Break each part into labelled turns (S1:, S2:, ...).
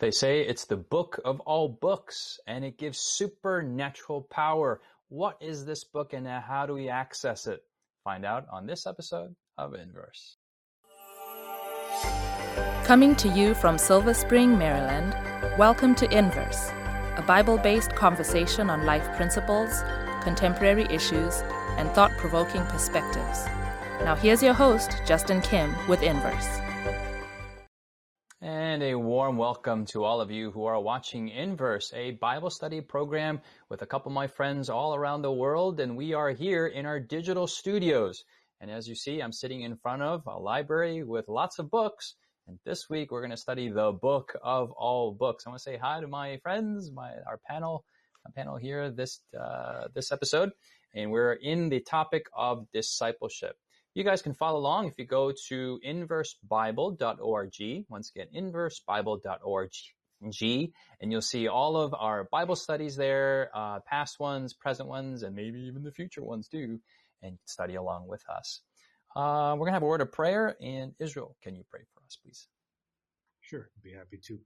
S1: They say it's the book of all books and it gives supernatural power. What is this book and how do we access it? Find out on this episode of Inverse.
S2: Coming to you from Silver Spring, Maryland, welcome to Inverse, a Bible based conversation on life principles, contemporary issues, and thought provoking perspectives. Now, here's your host, Justin Kim, with Inverse.
S1: And a warm welcome to all of you who are watching Inverse, a Bible study program with a couple of my friends all around the world. And we are here in our digital studios. And as you see, I'm sitting in front of a library with lots of books. And this week we're going to study the book of all books. I want to say hi to my friends, my our panel, our panel here this uh, this episode, and we're in the topic of discipleship. You guys can follow along if you go to inversebible.org. Once again, inversebible.org. G, and you'll see all of our Bible studies there, uh, past ones, present ones, and maybe even the future ones too, and study along with us. Uh, we're going to have a word of prayer, and Israel, can you pray for us, please?
S3: Sure, I'd be happy to.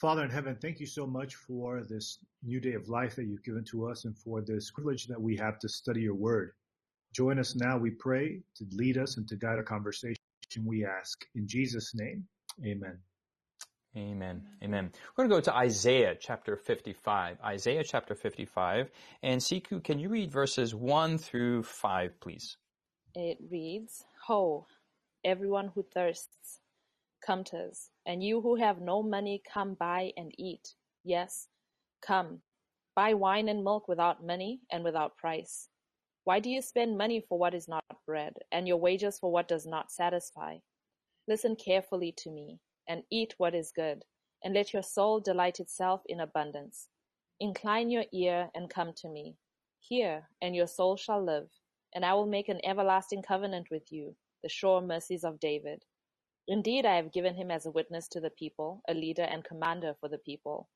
S3: Father in heaven, thank you so much for this new day of life that you've given to us and for this privilege that we have to study your word. Join us now, we pray, to lead us and to guide our conversation, we ask. In Jesus' name, amen.
S1: Amen. Amen. We're going to go to Isaiah chapter 55. Isaiah chapter 55. And Siku, can you read verses 1 through 5, please?
S4: It reads, Ho, everyone who thirsts, come to us, and you who have no money, come buy and eat. Yes, come, buy wine and milk without money and without price. Why do you spend money for what is not bread, and your wages for what does not satisfy? Listen carefully to me, and eat what is good, and let your soul delight itself in abundance. Incline your ear and come to me. Hear, and your soul shall live, and I will make an everlasting covenant with you, the sure mercies of David. Indeed, I have given him as a witness to the people, a leader and commander for the people.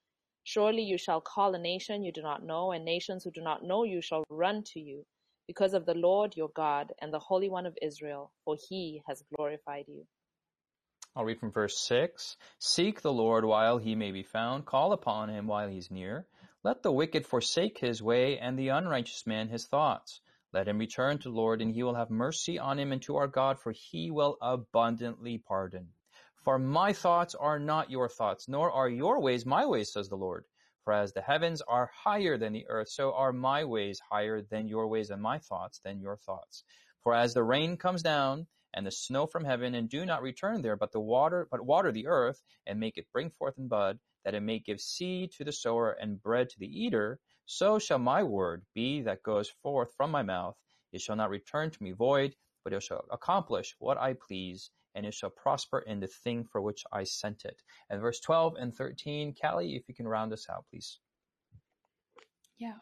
S4: Surely you shall call a nation you do not know, and nations who do not know you shall run to you because of the Lord your God and the Holy One of Israel, for he has glorified you.
S1: I'll read from verse 6. Seek the Lord while he may be found, call upon him while he's near. Let the wicked forsake his way, and the unrighteous man his thoughts. Let him return to the Lord, and he will have mercy on him and to our God, for he will abundantly pardon. For my thoughts are not your thoughts, nor are your ways my ways, says the Lord. For as the heavens are higher than the earth, so are my ways higher than your ways, and my thoughts than your thoughts. For as the rain comes down and the snow from heaven, and do not return there, but the water, but water the earth, and make it bring forth and bud, that it may give seed to the sower and bread to the eater, so shall my word be that goes forth from my mouth. It shall not return to me void, but it shall accomplish what I please, and it shall prosper in the thing for which I sent it. And verse 12 and 13, Callie, if you can round us out, please.
S5: Yeah.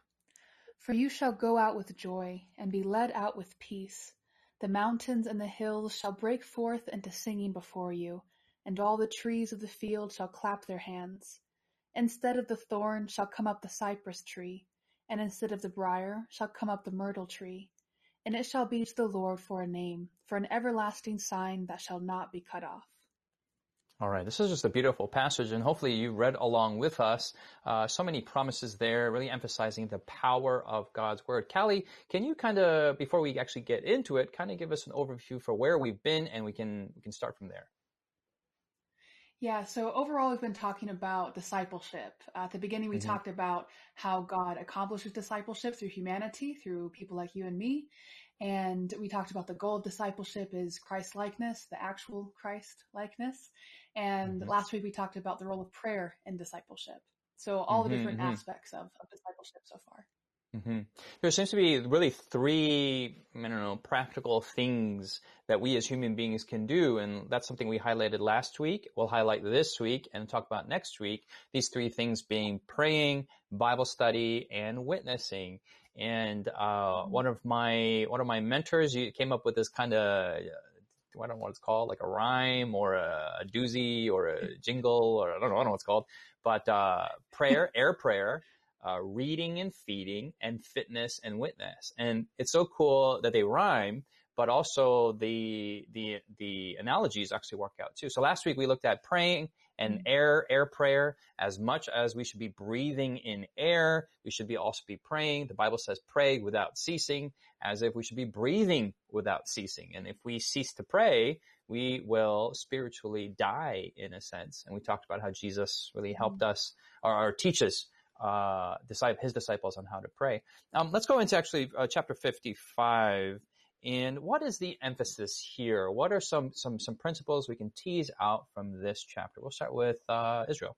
S5: For you shall go out with joy and be led out with peace. The mountains and the hills shall break forth into singing before you, and all the trees of the field shall clap their hands. Instead of the thorn shall come up the cypress tree, and instead of the brier shall come up the myrtle tree. And it shall be to the Lord for a name, for an everlasting sign that shall not be cut off.
S1: All right, this is just a beautiful passage, and hopefully you read along with us. Uh, so many promises there, really emphasizing the power of God's word. Callie, can you kind of, before we actually get into it, kind of give us an overview for where we've been, and we can we can start from there.
S5: Yeah, so overall, we've been talking about discipleship. Uh, at the beginning, we mm-hmm. talked about how God accomplishes discipleship through humanity, through people like you and me. And we talked about the goal of discipleship is Christ likeness, the actual Christ likeness. And mm-hmm. last week, we talked about the role of prayer in discipleship. So, all mm-hmm, the different mm-hmm. aspects of, of discipleship so far.
S1: Mm-hmm. There seems to be really three, I don't know, practical things that we as human beings can do, and that's something we highlighted last week. We'll highlight this week and talk about next week. These three things being praying, Bible study, and witnessing. And uh, mm-hmm. one of my one of my mentors came up with this kind of I don't know what it's called, like a rhyme or a, a doozy or a jingle or I don't know, I don't know what it's called, but uh, prayer, air prayer uh, reading and feeding, and fitness and witness. And it's so cool that they rhyme, but also the the the analogies actually work out too. So last week we looked at praying And
S5: Mm.
S1: air, air prayer, as much as we should be breathing in air, we should be also be praying. The Bible says pray without ceasing, as if we should be breathing without ceasing. And if we cease to pray, we will spiritually die in a sense. And we talked about how Jesus really helped us or, or teaches uh, his disciples on how to pray. Um, let's go into actually uh, chapter 55. And what is the emphasis here? What are some, some, some principles we can tease out from this chapter? We'll start with uh, Israel.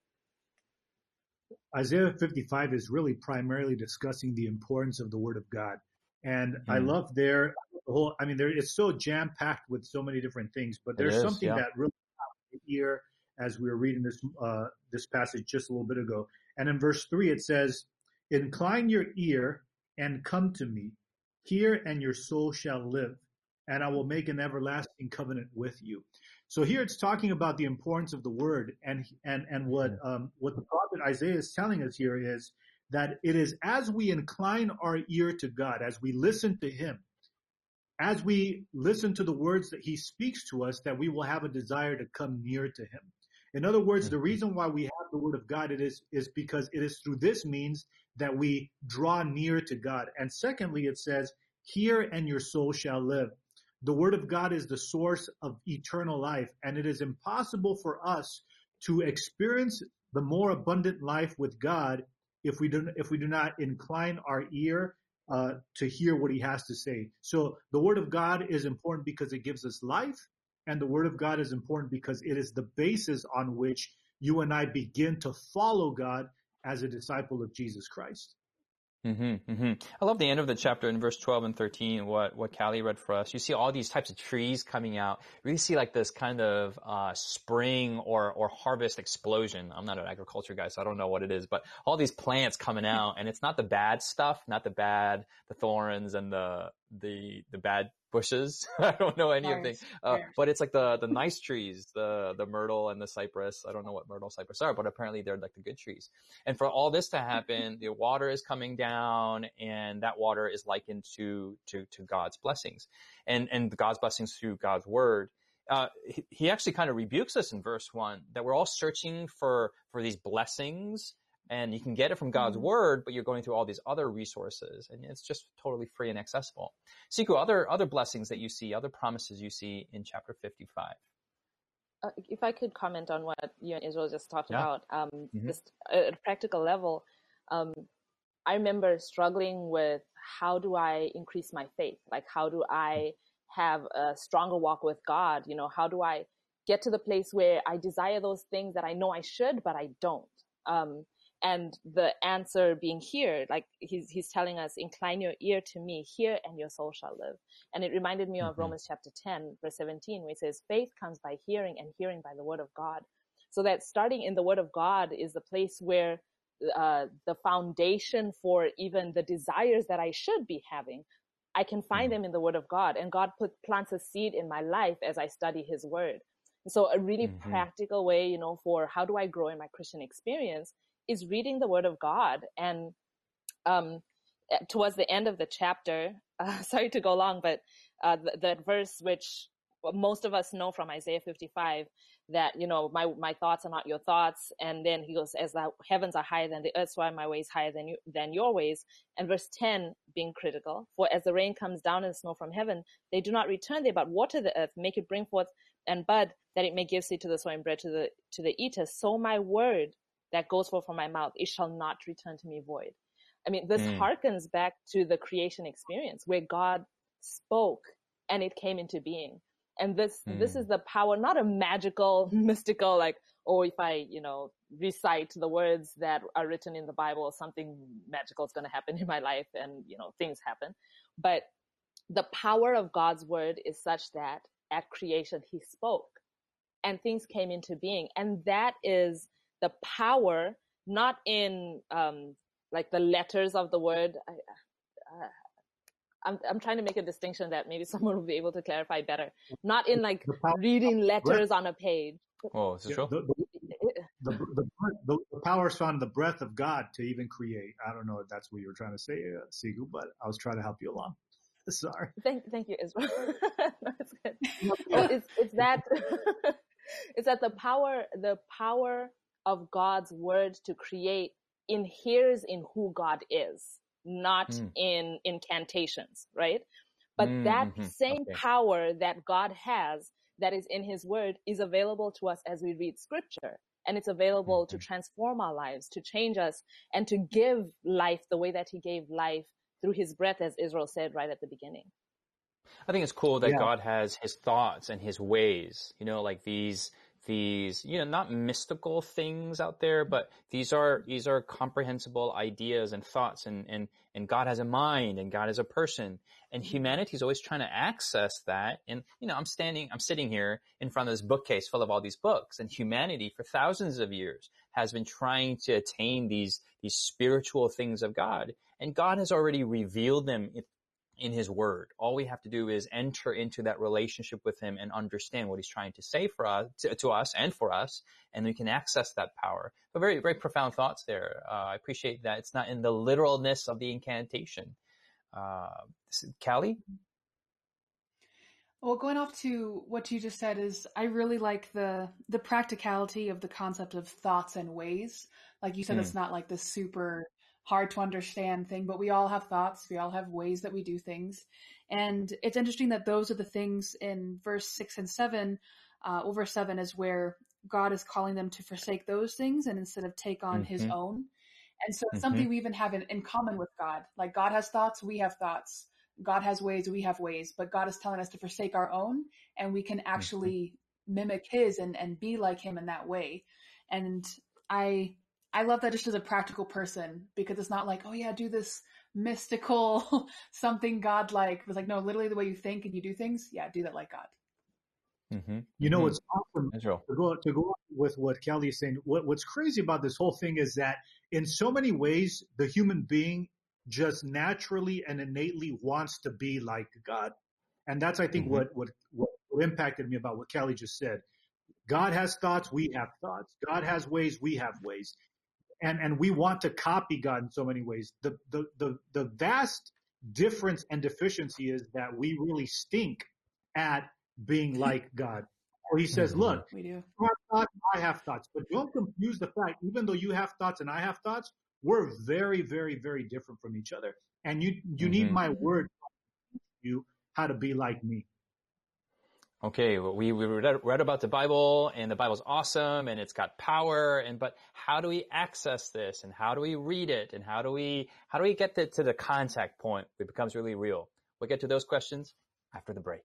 S3: Isaiah 55 is really primarily discussing the importance of the Word of God. And I
S1: Mm.
S3: love there the whole, I mean, there it's so jam packed with so many different things, but there's
S1: is,
S3: something
S1: yeah.
S3: that really caught ear as we were reading this, uh, this passage just a little bit ago. And in verse three, it says, incline your ear and come to me. Hear and your soul shall live and I will make an everlasting covenant with you. So here it's talking about the importance of the word and, and, and what, um, what the prophet Isaiah is telling us here is that it is as we incline our ear to God, as we listen to him, as we listen to the words that he speaks to us, that we will have a desire to come near to him. In other words, the reason why we have the word of God it is, is because it is through this means that we draw near to God. And secondly, it says, hear and your soul shall live. The word of God is the source of eternal life and it is impossible for us to experience the more abundant life with God if we do, if we do not incline our ear uh, to hear what he has to say. So the word of God is important because it gives us life and the word of God is important because it is the basis on which you and I begin to follow God as a disciple of Jesus Christ.
S1: Mm-hmm, mm-hmm. I love the end of the chapter in verse 12 and 13, what, what Callie read for us. You see all these types of trees coming out. Really see like this kind of, uh, spring or, or harvest explosion. I'm not an agriculture guy, so I don't know what it is, but all these plants coming out and it's not the bad stuff, not the bad, the thorns and the, the, the bad bushes. I don't know any of the,
S5: Flowers.
S1: uh, but it's like the, the nice trees, the, the myrtle and the cypress. I don't know what myrtle cypress are, but apparently they're like the good trees. And for all this to happen, the water is coming down and that water is likened to, to, to God's blessings and, and God's blessings through God's word. Uh, he, he actually kind of rebukes us in verse one that we're all searching for, for these blessings and you can get it from God's
S5: Mhm.
S1: word, but you're going through all these other resources and it's just totally free and accessible. Siku, other, other blessings that you see, other promises you see in chapter 55.
S4: Uh, if I could comment on what you and Israel just talked
S1: Yeah.
S4: about, um,
S1: Mhm.
S4: just at a practical level, um, I remember struggling with how do I increase my faith? Like, how do I have a stronger walk with God? You know, how do I get to the place where I desire those things that I know I should, but I don't? Um, and the answer being here, like he's, he's telling us, incline your ear to me, hear and your soul shall live. And it reminded me of
S1: Mhm.
S4: Romans chapter 10, verse 17, where it says, faith comes by hearing and hearing by the word of God. So that starting in the word of God is the place where uh, the foundation for even the desires that I should be having. I can find
S1: Mhm.
S4: them in the word of God and God put plants a seed in my life as I study his word. So a really
S1: Mhm.
S4: practical way, you know, for how do I grow in my Christian experience is reading the word of God and, um, eh, towards the end of the chapter, uh, sorry to go long, but, uh, th- that verse which most of us know from Isaiah 55 that, you know, my, my thoughts are not your thoughts. And then he goes, as the heavens are higher than the earth, so are my ways higher than you, than your ways. And verse 10 being critical, for as the rain comes down and snow from heaven, they do not return there, but water the earth, make it bring forth and bud, that it may give seed to the sower and bread to the, to the eater. So my word that goes forth from my mouth, it shall not return to me void. I mean, this
S1: Mm.
S4: harkens back to the creation experience where God spoke and it came into being. And this, this
S1: Mm.
S4: is the power, not a magical, mystical, like, oh, if I, you know, recite the words that are written in the Bible, something magical is going to happen in my life and, you know, things happen. But the power of God's word is such that at creation he spoke and things came into being. And that is the power, not in, um, like the letters of the word. I, uh, I'm, I'm trying to make a distinction that maybe someone will be able to clarify better. Not in like
S3: The power,
S4: reading letters on a page.
S1: Oh, is this
S3: yeah,
S1: true?
S3: the, the, the, the, the, the power is found in the breath of God to even create. I don't know if that's what you were trying to say, uh, Siku, but I was trying to help you along. Sorry.
S4: Thank, thank you, Israel. no, it's good. It's, it's that, it's that the power, the power of God's word to create inheres in who God is, not
S1: Mm.
S4: in incantations, right? But
S1: Mm,
S4: that
S1: mhm.
S4: same
S1: Okay.
S4: power that God has that is in his word is available to us as we read scripture. And it's available to
S1: Mhm.
S4: transform our lives, to change us, and to give life the way that he gave life through his breath, as Israel said right at the beginning.
S1: I think it's cool that
S3: Yeah.
S1: God has his thoughts and his ways, you know, like these, these, you know, not mystical things out there, but these are, these are comprehensible ideas and thoughts and, and, and God has a mind and God is a person and humanity is always trying to access that. And, you know, I'm standing, I'm sitting here in front of this bookcase full of all these books and humanity for thousands of years has been trying to attain these, these spiritual things of God. And God has already revealed them in- his word. All we have to do is enter into that relationship with him and understand what he's trying to say for us, to, to us and for us, and we can access that power. But very, very profound thoughts there. Uh, I appreciate that. It's not in the literalness of the incantation. Uh, Callie?
S5: Well, going off to what you just said is I really like the the practicality of the concept of thoughts and ways. Like you said,
S1: Hmm.
S5: it's not like this super hard to understand thing, but we all have thoughts. We all have ways that we do things. And it's interesting that those are the things in verse six and seven, uh, over seven is where God is calling them to forsake those things and instead of take on his
S1: Mhm.
S5: own. And so it's
S1: Mhm.
S5: something we even have in, in common with God. Like God has thoughts, we have thoughts. God has ways, we have ways, but God is telling us to forsake our own and we can actually mimic his and, and be like him in that way. And I I love that just as a practical person because it's not like, oh yeah, do this mystical something godlike. It's like, no, literally the way you think and you do things, yeah, do that like God.
S1: Mm-hmm.
S3: You know, it's awesome
S1: Israel.
S3: to go to go with what Kelly is saying. What, what's crazy about this whole thing is that in so many ways, the human being just naturally and innately wants to be like God, and that's I think
S1: Mhm.
S3: what, what what impacted me about what Kelly just said. God has thoughts, we have thoughts. God has ways, we have ways, and and we want to copy God in so many ways. The the the the vast difference and deficiency is that we really stink at being like God. Or he says,
S1: Mhm.
S3: look,
S5: We do.
S3: you have thoughts, I have thoughts. But don't confuse the fact, even though you have thoughts and I have thoughts, we're very, very, very different from each other. And you you need
S1: Mhm.
S3: my word to teach you how to be like me.
S1: Okay, well, we, we read, read about the Bible and the Bible's awesome and it's got power and, but how do we access this and how do we read it and how do we, how do we get to, to the contact point where it becomes really real? We'll get to those questions after the break.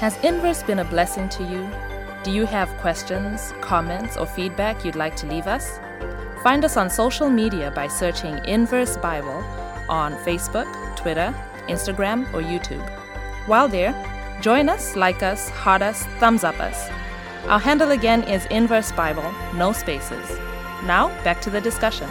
S2: Has Inverse been a blessing to you? Do you have questions, comments, or feedback you'd like to leave us? Find us on social media by searching Inverse Bible on Facebook, Twitter, Instagram, or YouTube. While there, join us, like us, heart us, thumbs up us. Our handle again is Inverse Bible, no spaces. Now, back to the discussion.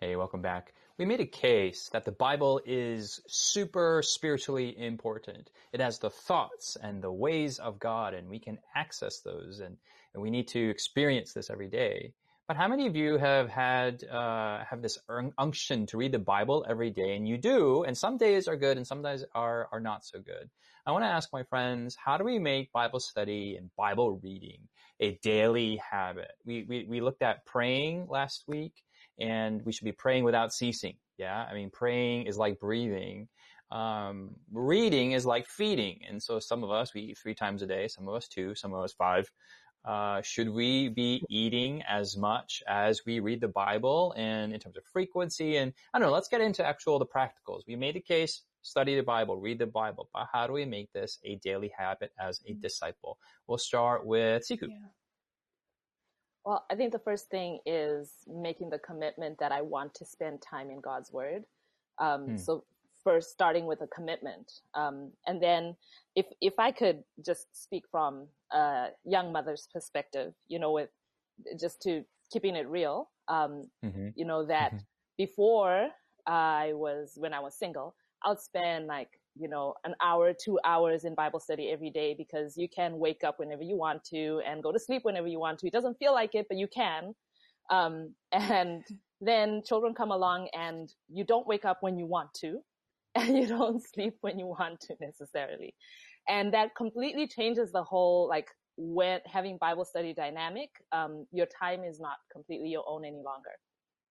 S1: Hey, welcome back. We made a case that the Bible is super spiritually important. It has the thoughts and the ways of God, and we can access those, and, and we need to experience this every day. But how many of you have had uh, have this unction to read the Bible every day? And you do, and some days are good, and some days are are not so good. I want to ask my friends, how do we make Bible study and Bible reading a daily habit? We we, we looked at praying last week and we should be praying without ceasing. Yeah. I mean, praying is like breathing. Um, reading is like feeding. And so some of us, we eat three times a day, some of us two, some of us five. Uh, should we be eating as much as we read the Bible and in terms of frequency? And I don't know, let's get into actual the practicals. We made the case, study the Bible, read the Bible, but how do we make this a daily habit as a disciple? We'll start with Siku.
S5: Yeah.
S4: Well, I think the first thing is making the commitment that I want to spend time in God's Word. Um,
S1: Hmm.
S4: So first, starting with a commitment, um, and then if if I could just speak from a young mother's perspective, you know, with just to keeping it real, um,
S1: Mm-hmm.
S4: you know that
S1: Mhm.
S4: before I was when I was single, I'd spend like you know an hour, two hours in Bible study every day because you can wake up whenever you want to and go to sleep whenever you want to. It doesn't feel like it, but you can. Um, and then children come along and you don't wake up when you want to. and you don't sleep when you want to necessarily. And that completely changes the whole, like, when having Bible study dynamic, um, your time is not completely your own any longer.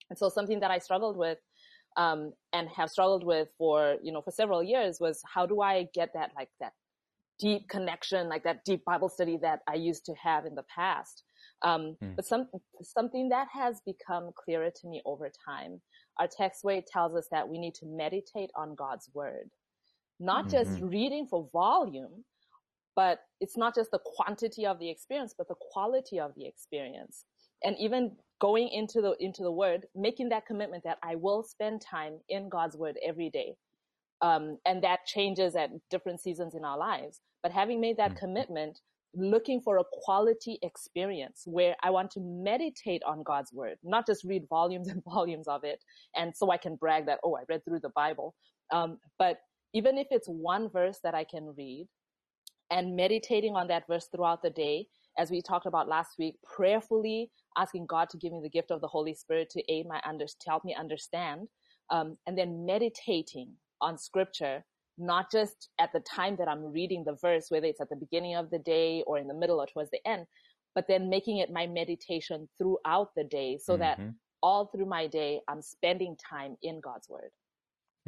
S4: And so something that I struggled with, um, and have struggled with for, you know, for several years was how do I get that, like, that deep connection, like that deep Bible study that I used to have in the past. Um, mm. But some, something that has become clearer to me over time. Our text way tells us that we need to meditate on God's word, not mm-hmm. just reading for volume, but it's not just the quantity of the experience, but the quality of the experience. And even going into the, into the word, making that commitment that I will spend time in God's word every day. Um, and that changes at different seasons in our lives. But having made that mm-hmm. commitment, looking for a quality experience where I want to meditate on God's word, not just read volumes and volumes of it. And so I can brag that, oh, I read through the Bible. Um, but even if it's one verse that I can read and meditating on that verse throughout the day, as we talked about last week, prayerfully asking God to give me the gift of the Holy Spirit to aid my under, to help me understand, um, and then meditating on scripture not just at the time that I'm reading the verse, whether it's at the beginning of the day or in the middle or towards the end, but then making it my meditation throughout the day so mm-hmm. that all through my day, I'm spending time in God's word.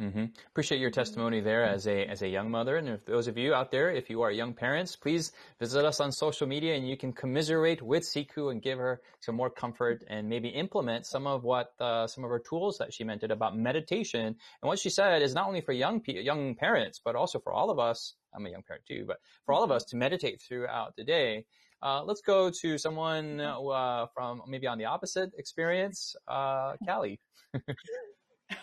S1: Mm-hmm. Appreciate your testimony there as a as a young mother, and if those of you out there, if you are young parents, please visit us on social media, and you can commiserate with Siku and give her some more comfort, and maybe implement some of what uh, some of her tools that she mentioned about meditation. And what she said is not only for young young parents, but also for all of us. I'm a young parent too, but for all of us to meditate throughout the day. Uh, let's go to someone uh, from maybe on the opposite experience, uh, Callie.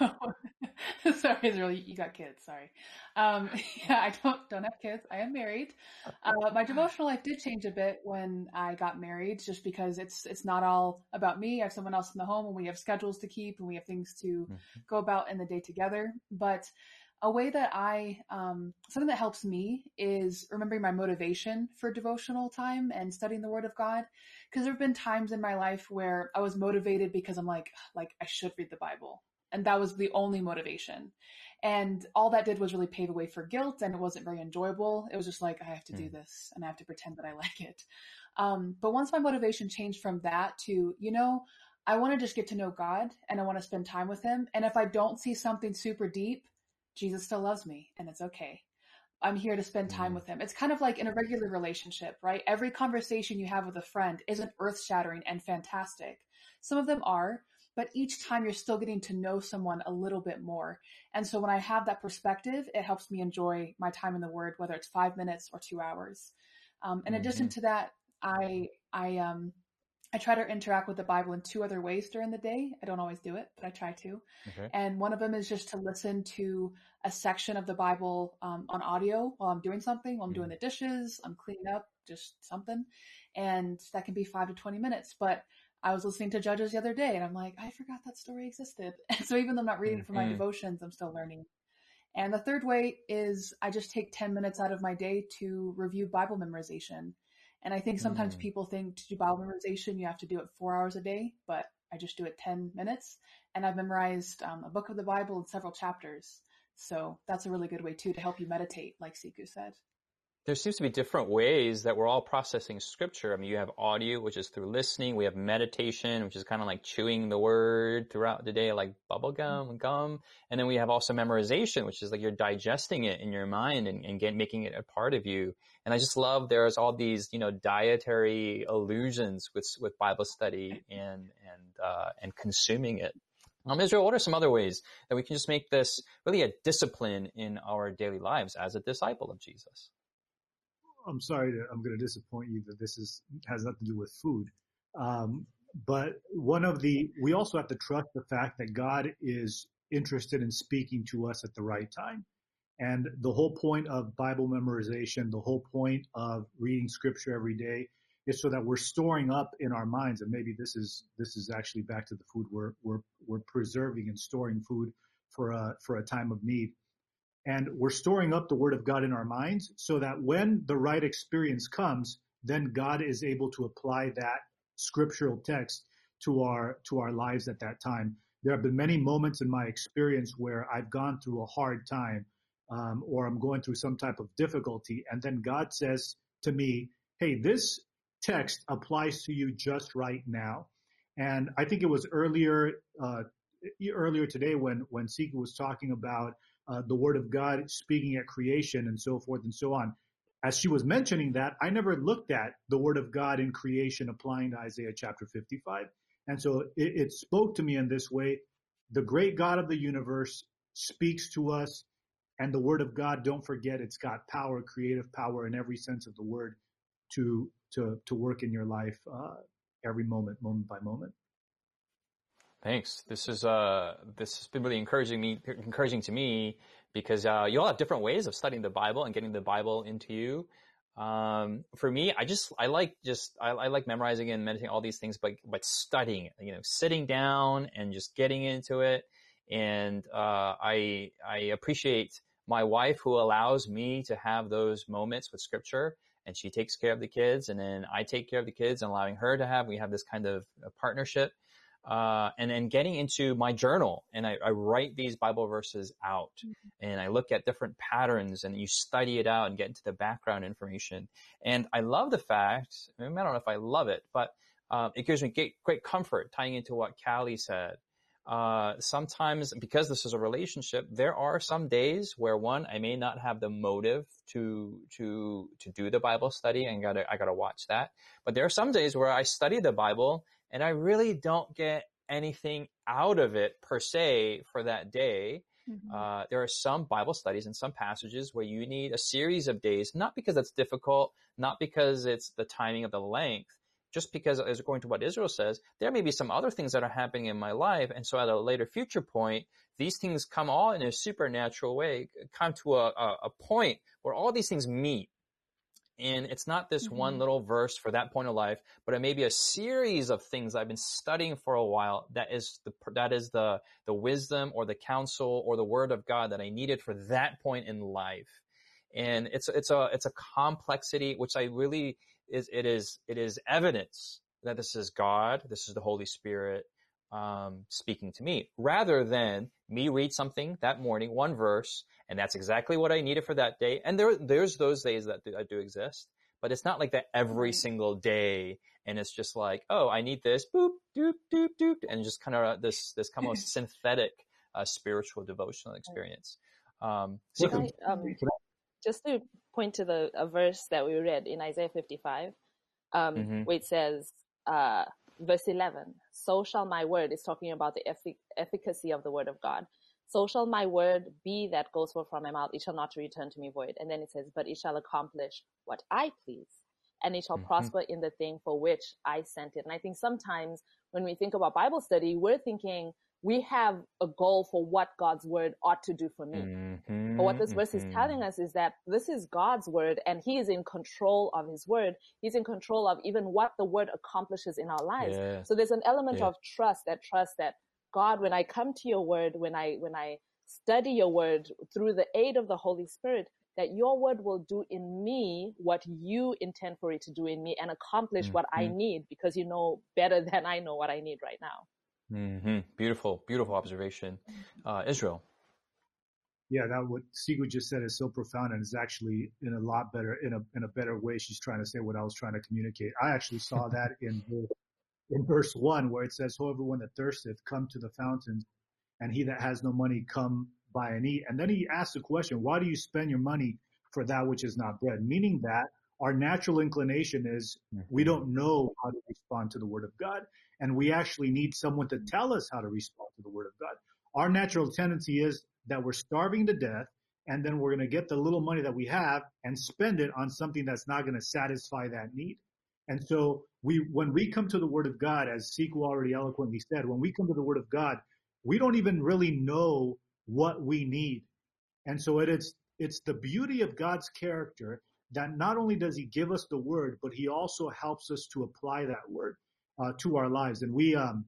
S5: sorry, Israel, you got kids. Sorry. Um, yeah, I don't don't have kids. I am married. Uh, my devotional life did change a bit when I got married, just because it's it's not all about me. I have someone else in the home, and we have schedules to keep, and we have things to mm-hmm. go about in the day together. But a way that I um, something that helps me is remembering my motivation for devotional time and studying the Word of God. Because there have been times in my life where I was motivated because I'm like, like I should read the Bible and that was the only motivation. And all that did was really pave the way for guilt and it wasn't very enjoyable. It was just like, I have to mm. do hmm. this and I have to pretend that I like it. Um, but once my motivation changed from that to, you know, I want to just get to know God and I want to spend time with him. And if I don't see something super deep, Jesus still loves me and it's okay. I'm here to spend time mm. with him. It's kind of like in a regular relationship, right? Every conversation you have with a friend isn't earth shattering and fantastic. Some of them are, but each time you're still getting to know someone a little bit more. And so when I have that perspective, it helps me enjoy my time in the Word, whether it's five minutes or two hours. Um, in mm-hmm. addition to that, I I um I try to interact with the Bible in two other ways during the day. I don't always do it, but I try to. Okay. And one of them is just to listen to a section of the Bible um, on audio while I'm doing something, while I'm mm-hmm. doing the dishes, I'm cleaning up, just something. And that can be five to 20 minutes. But I was listening to Judges the other day and I'm like, I forgot that story existed. And so even though I'm not reading for my mm-hmm. devotions, I'm still learning. And the third way is I just take 10 minutes out of my day to review Bible memorization. And I think sometimes mm. people think to do Bible memorization, you have to do it four hours a day, but I just do it 10 minutes. And I've memorized um, a book of the Bible and several chapters. So that's a really good way too to help you meditate, like Siku said
S1: there seems to be different ways that we're all processing scripture. I mean, you have audio, which is through listening. We have meditation, which is kind of like chewing the word throughout the day, like bubble gum and gum. And then we have also memorization, which is like you're digesting it in your mind and, and get, making it a part of you. And I just love there's all these, you know, dietary illusions with, with Bible study and, and, uh, and consuming it. Um, Israel, what are some other ways that we can just make this really a discipline in our daily lives as a disciple of Jesus?
S3: I'm sorry to, I'm going to disappoint you that this is has nothing to do with food. Um, but one of the we also have to trust the fact that God is interested in speaking to us at the right time. And the whole point of Bible memorization, the whole point of reading scripture every day is so that we're storing up in our minds. And maybe this is, this is actually back to the food. We're, we're, we're preserving and storing food for a, for a time of need. And we're storing up the word of God in our minds so that when the right experience comes, then God is able to apply that scriptural text to our, to our lives at that time. there have been many moments in my experience where I've gone through a hard time um, or I'm going through some type of difficulty. And then God says to me, Hey, this text applies to you just right now. And I think it was earlier, uh, earlier today when, when Siku was talking about uh, the word of God speaking at creation and so forth and so on. As she was mentioning that, I never looked at the word of God in creation applying to Isaiah chapter 55. And so it, it spoke to me in this way. The great God of the universe speaks to us and the word of God, don't forget, it's got power, creative power in every sense of the word to, to, to work in your life, uh, every moment, moment by moment.
S1: Thanks. This is uh this has been really encouraging me encouraging to me because uh, you all have different ways of studying the Bible and getting the Bible into you. Um, for me, I just I like just I, I, like memorizing and meditating all these things, but but studying it, you know, sitting down and just getting into it. And uh, I I appreciate my wife who allows me to have those moments with Scripture, and she takes care of the kids, and then I take care of the kids, and allowing her to have. We have this kind of partnership uh, and then getting into my journal and I, I write these Bible verses out mm-hmm. and I look at different patterns and you study it out and get into the background information. And I love the fact, I, mean, I don't know if I love it, but uh, it gives me great, great comfort tying into what Callie said. Uh, sometimes because this is a relationship, there are some days where one, I may not have the motive to, to, to do the Bible study and gotta, I gotta watch that. But there are some days where I study the Bible and I really don't get anything out of it per se for that day. Mm-hmm. Uh, there are some Bible studies and some passages where you need a series of days, not because it's difficult, not because it's the timing of the length, just because, as according to what Israel says, there may be some other things that are happening in my life. And so at a later future point, these things come all in a supernatural way, come to a, a, a point where all these things meet. And it's not this mm-hmm. one little verse for that point of life, but it may be a series of things I've been studying for a while. That is the, that is the, the wisdom or the counsel or the word of God that I needed for that point in life. And it's, it's a, it's a complexity, which I really is, it is, it is evidence that this is God, this is the Holy Spirit, um, speaking to me rather than me read something that morning, one verse, and that's exactly what I needed for that day. And there, there's those days that do, that do exist, but it's not like that every single day. And it's just like, oh, I need this, boop, doop, doop, doop, and just kind of this, this kind of synthetic, uh, spiritual devotional experience. Um, so
S4: I, um, just to point to the a verse that we read in Isaiah 55, um, mm-hmm. where it says, uh, verse 11, so shall my word is talking about the effic- efficacy of the word of God. So shall my word be that goes forth from my mouth. It shall not return to me void. And then it says, but it shall accomplish what I please and it shall mm-hmm. prosper in the thing for which I sent it. And I think sometimes when we think about Bible study, we're thinking, we have a goal for what God's word ought to do for me. Mm-hmm, but what this verse mm-hmm. is telling us is that this is God's word and he is in control of his word. He's in control of even what the word accomplishes in our lives. Yeah. So there's an element yeah. of trust that trust that God, when I come to your word, when I, when I study your word through the aid of the Holy Spirit, that your word will do in me what you intend for it to do in me and accomplish mm-hmm. what I need because you know better than I know what I need right now.
S1: Mm-hmm. Beautiful, beautiful observation. Uh, Israel.
S3: Yeah, that what Siku just said is so profound and is actually in a lot better, in a, in a better way. She's trying to say what I was trying to communicate. I actually saw that in, in verse one where it says, "So everyone that thirsteth, come to the fountains and he that has no money, come buy and eat. And then he asks the question, why do you spend your money for that which is not bread? Meaning that our natural inclination is we don't know how to respond to the word of God and we actually need someone to tell us how to respond to the word of God. Our natural tendency is that we're starving to death and then we're going to get the little money that we have and spend it on something that's not going to satisfy that need. And so we, when we come to the word of God, as Siku already eloquently said, when we come to the word of God, we don't even really know what we need. And so it is, it's the beauty of God's character that not only does he give us the word, but he also helps us to apply that word uh, to our lives. And we, um,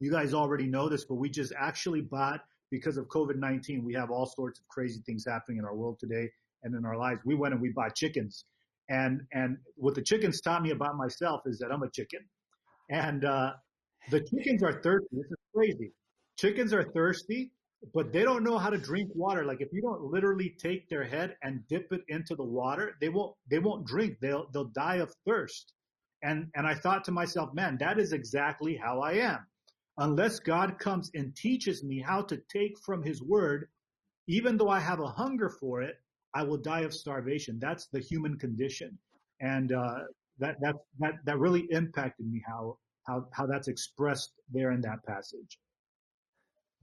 S3: you guys already know this, but we just actually bought because of COVID-19. We have all sorts of crazy things happening in our world today and in our lives. We went and we bought chickens. And, and what the chickens taught me about myself is that I'm a chicken. And, uh, the chickens are thirsty. This is crazy. chickens are thirsty, but they don't know how to drink water. Like if you don't literally take their head and dip it into the water, they won't they won't drink. They'll they'll die of thirst. And and I thought to myself, man, that is exactly how I am. Unless God comes and teaches me how to take from his word, even though I have a hunger for it, I will die of starvation. That's the human condition. And uh, that that that that really impacted me how how how that's expressed there in that passage.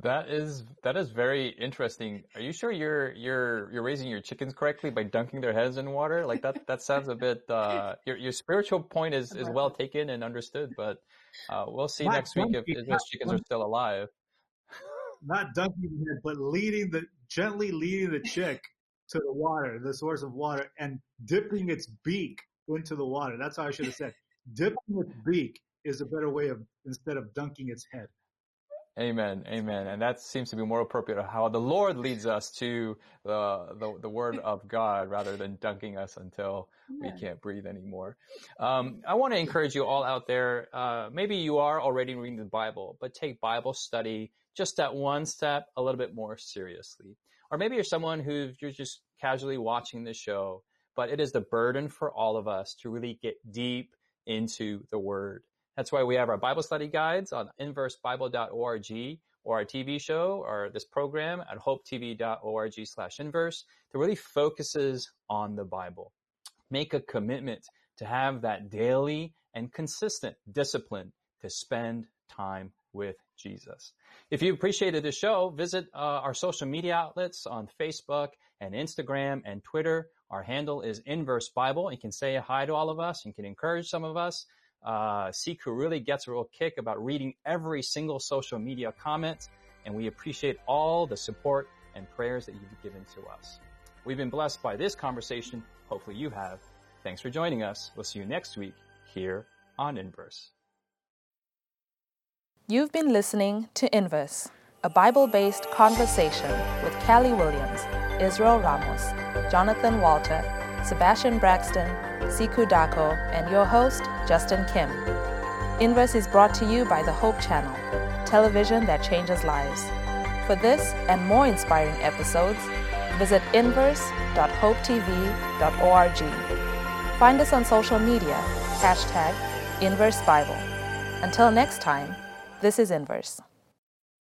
S1: That is that is very interesting. Are you sure you're you're you're raising your chickens correctly by dunking their heads in water? Like that that sounds a bit uh your your spiritual point is is well taken and understood, but uh we'll see
S3: Not
S1: next week if, if those chickens are still alive.
S3: not dunking the head, but leading the gently leading the chick to the water, the source of water, and dipping its beak into the water. That's how I should have said. Dipping its beak is a better way of instead of dunking its head.
S1: Amen, amen. And that seems to be more appropriate of how the Lord leads us to the, the, the word of God rather than dunking us until we can't breathe anymore. Um, I want to encourage you all out there. Uh, maybe you are already reading the Bible, but take Bible study just that one step a little bit more seriously. Or maybe you're someone who you're just casually watching the show, but it is the burden for all of us to really get deep into the word. That's why we have our Bible study guides on inversebible.org or our TV show or this program at hopetv.org slash inverse that really focuses on the Bible. Make a commitment to have that daily and consistent discipline to spend time with Jesus. If you appreciated the show, visit uh, our social media outlets on Facebook and Instagram and Twitter. Our handle is Inverse Bible. You can say hi to all of us. You can encourage some of us. Uh, Siku really gets a real kick about reading every single social media comment, and we appreciate all the support and prayers that you've given to us. We've been blessed by this conversation. Hopefully you have. Thanks for joining us. We'll see you next week here on Inverse.
S2: You've been listening to Inverse, a Bible based conversation with Callie Williams, Israel Ramos, Jonathan Walter, Sebastian Braxton, Siku Dako, and your host, Justin Kim. Inverse is brought to you by the Hope Channel, television that changes lives. For this and more inspiring episodes, visit inverse.hopetv.org. Find us on social media, hashtag Inverse Bible. Until next time, this is Inverse.